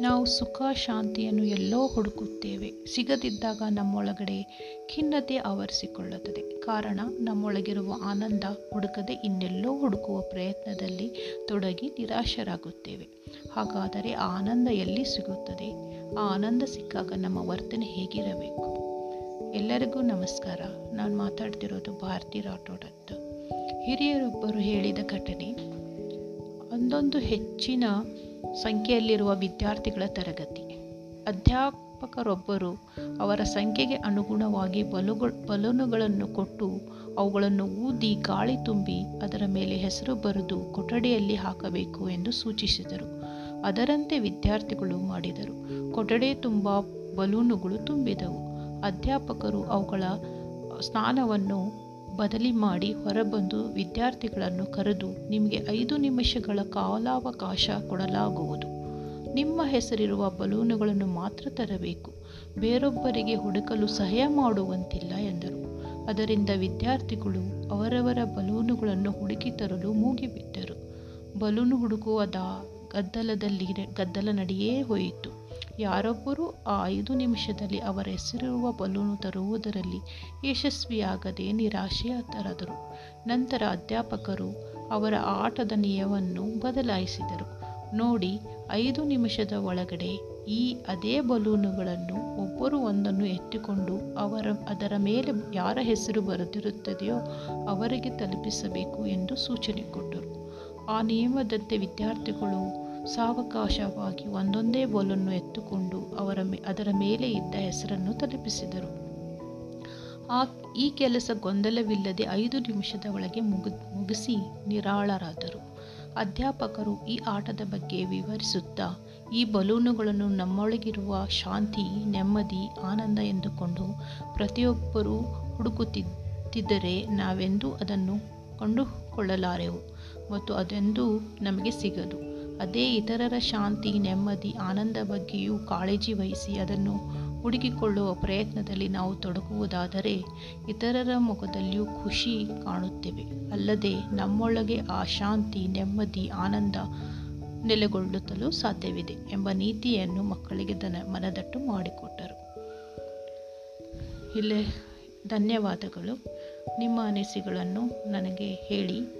ನಾವು ಸುಖ, ಶಾಂತಿಯನ್ನು ಎಲ್ಲೋ ಹುಡುಕುತ್ತೇವೆ. ಸಿಗದಿದ್ದಾಗ ನಮ್ಮೊಳಗಡೆ ಖಿನ್ನತೆ ಆವರಿಸಿಕೊಳ್ಳುತ್ತದೆ. ಕಾರಣ, ನಮ್ಮೊಳಗಿರುವ ಆನಂದ ಹುಡುಕದೆ ಇನ್ನೆಲ್ಲೋ ಹುಡುಕುವ ಪ್ರಯತ್ನದಲ್ಲಿ ತೊಡಗಿ ನಿರಾಶರಾಗುತ್ತೇವೆ. ಹಾಗಾದರೆ ಆನಂದ ಎಲ್ಲಿ ಸಿಗುತ್ತದೆ? ಆ ಆನಂದ ಸಿಕ್ಕಾಗ ನಮ್ಮ ವರ್ತನೆ ಹೇಗಿರಬೇಕು? ಎಲ್ಲರಿಗೂ ನಮಸ್ಕಾರ. ನಾನು ಮಾತಾಡ್ತಿರೋದು ಭಾರತಿ ರಾಠೋಡ್ ಅಂತ. ಹಿರಿಯರೊಬ್ಬರು ಹೇಳಿದ ಘಟನೆ ಒಂದೊಂದು ಹೆಚ್ಚಿನ ಸಂಖ್ಯೆಯಲ್ಲಿರುವ ವಿದ್ಯಾರ್ಥಿಗಳ ತರಗತಿ. ಅಧ್ಯಾಪಕರೊಬ್ಬರು ಅವರ ಸಂಖ್ಯೆಗೆ ಅನುಗುಣವಾಗಿ ಬಲುಗಳು, ಬಲೂನುಗಳನ್ನು ಕೊಟ್ಟು ಅವುಗಳನ್ನು ಊದಿ ಗಾಳಿ ತುಂಬಿ ಅದರ ಮೇಲೆ ಹೆಸರು ಬರೆದು ಕೊಠಡಿಯಲ್ಲಿ ಹಾಕಬೇಕು ಎಂದು ಸೂಚಿಸಿದರು. ಅದರಂತೆ ವಿದ್ಯಾರ್ಥಿಗಳು ಮಾಡಿದರು. ಕೊಠಡಿ ತುಂಬ ಬಲೂನುಗಳು ತುಂಬಿದವು. ಅಧ್ಯಾಪಕರು ಅವುಗಳ ಸ್ನಾನವನ್ನು ಬದಲಿ ಮಾಡಿ ಹೊರಬಂದು ವಿದ್ಯಾರ್ಥಿಗಳನ್ನು ಕರೆದು ನಿಮಗೆ ಐದು ನಿಮಿಷಗಳ ಕಾಲಾವಕಾಶ ಕೊಡಲಾಗುವುದು. ನಿಮ್ಮ ಹೆಸರಿರುವ ಬಲೂನುಗಳನ್ನು ಮಾತ್ರ ತರಬೇಕು. ಬೇರೊಬ್ಬರಿಗೆ ಹುಡುಕಲು ಸಹಾಯ ಮಾಡುವಂತಿಲ್ಲ ಎಂದರು. ಅದರಿಂದ ವಿದ್ಯಾರ್ಥಿಗಳು ಅವರವರ ಬಲೂನುಗಳನ್ನು ಹುಡುಕಿ ತರಲು ಮೂಗಿಬಿದ್ದರು ಬಲೂನು ಹುಡುಕುವ ದಾ ಗದ್ದಲದಲ್ಲಿ ಗದ್ದಲ ನಡೆಯೇ ಹೋಯಿತು. ಯಾರೊಬ್ಬರೂ ಆ ಐದು ನಿಮಿಷದಲ್ಲಿ ಅವರ ಹೆಸರಿರುವ ಬಲೂನು ತರುವುದರಲ್ಲಿ ಯಶಸ್ವಿಯಾಗದೆ ನಿರಾಶೆಯತರದರು. ನಂತರ ಅಧ್ಯಾಪಕರು ಅವರ ಆಟದ ನಿಯವನ್ನು ಬದಲಾಯಿಸಿದರು. ನೋಡಿ, ಐದು ನಿಮಿಷದ ಒಳಗಡೆ ಈ ಅದೇ ಬಲೂನುಗಳನ್ನು ಒಬ್ಬರು ಒಂದನ್ನು ಎತ್ತಿಕೊಂಡು ಅವರ, ಅದರ ಮೇಲೆ ಯಾರ ಹೆಸರು ಬರೆದಿರುತ್ತದೆಯೋ ಅವರಿಗೆ ತಲುಪಿಸಬೇಕು ಎಂದು ಸೂಚನೆ ಕೊಟ್ಟರು. ಆ ನಿಯಮದಂತೆ ವಿದ್ಯಾರ್ಥಿಗಳು ಸಾವಕಾಶವಾಗಿ ಒಂದೊಂದೇ ಬೋಲನ್ನು ಎತ್ತುಕೊಂಡು ಅವರ ಅದರ ಮೇಲೆ ಇದ್ದ ಹೆಸರನ್ನು ತಲುಪಿಸಿದರು. ಆ ಈ ಕೆಲಸ ಗೊಂದಲವಿಲ್ಲದೆ ಐದು ನಿಮಿಷದ ಒಳಗೆ ಮುಗಿ ಮುಗಿಸಿ ನಿರಾಳರಾದರು. ಅಧ್ಯಾಪಕರು ಈ ಆಟದ ಬಗ್ಗೆ ವಿವರಿಸುತ್ತಾ, ಈ ಬಲೂನುಗಳನ್ನು ನಮ್ಮೊಳಗಿರುವ ಶಾಂತಿ, ನೆಮ್ಮದಿ, ಆನಂದ ಎಂದುಕೊಂಡು ಪ್ರತಿಯೊಬ್ಬರೂ ಹುಡುಕುತ್ತಿದ್ದರೆ ನಾವೆಂದೂ ಅದನ್ನು ಕಂಡುಕೊಳ್ಳಲಾರೆವು ಮತ್ತು ಅದೆಂದೂ ನಮಗೆ ಸಿಗದು. ಅದೇ ಇತರರ ಶಾಂತಿ, ನೆಮ್ಮದಿ, ಆನಂದ ಬಗ್ಗೆಯೂ ಕಾಳಜಿ ವಹಿಸಿ ಅದನ್ನು ಹುಡುಕಿಕೊಳ್ಳುವ ಪ್ರಯತ್ನದಲ್ಲಿ ನಾವು ತೊಡಗುವುದಾದರೆ ಇತರರ ಮುಖದಲ್ಲಿಯೂ ಖುಷಿ ಕಾಣುತ್ತೇವೆ. ಅಲ್ಲದೆ ನಮ್ಮೊಳಗೆ ಆ ಶಾಂತಿ, ನೆಮ್ಮದಿ, ಆನಂದ ನೆಲೆಗೊಳ್ಳುತ್ತಲೂ ಸಾಧ್ಯವಿದೆ ಎಂಬ ನೀತಿಯನ್ನು ಮಕ್ಕಳಿಗೆ ದನ ಮನದಟ್ಟು ಮಾಡಿಕೊಟ್ಟರು. ಇಲ್ಲೇ ಧನ್ಯವಾದಗಳು. ನಿಮ್ಮ ಅನಿಸಿಕೆಗಳನ್ನು ನನಗೆ ಹೇಳಿ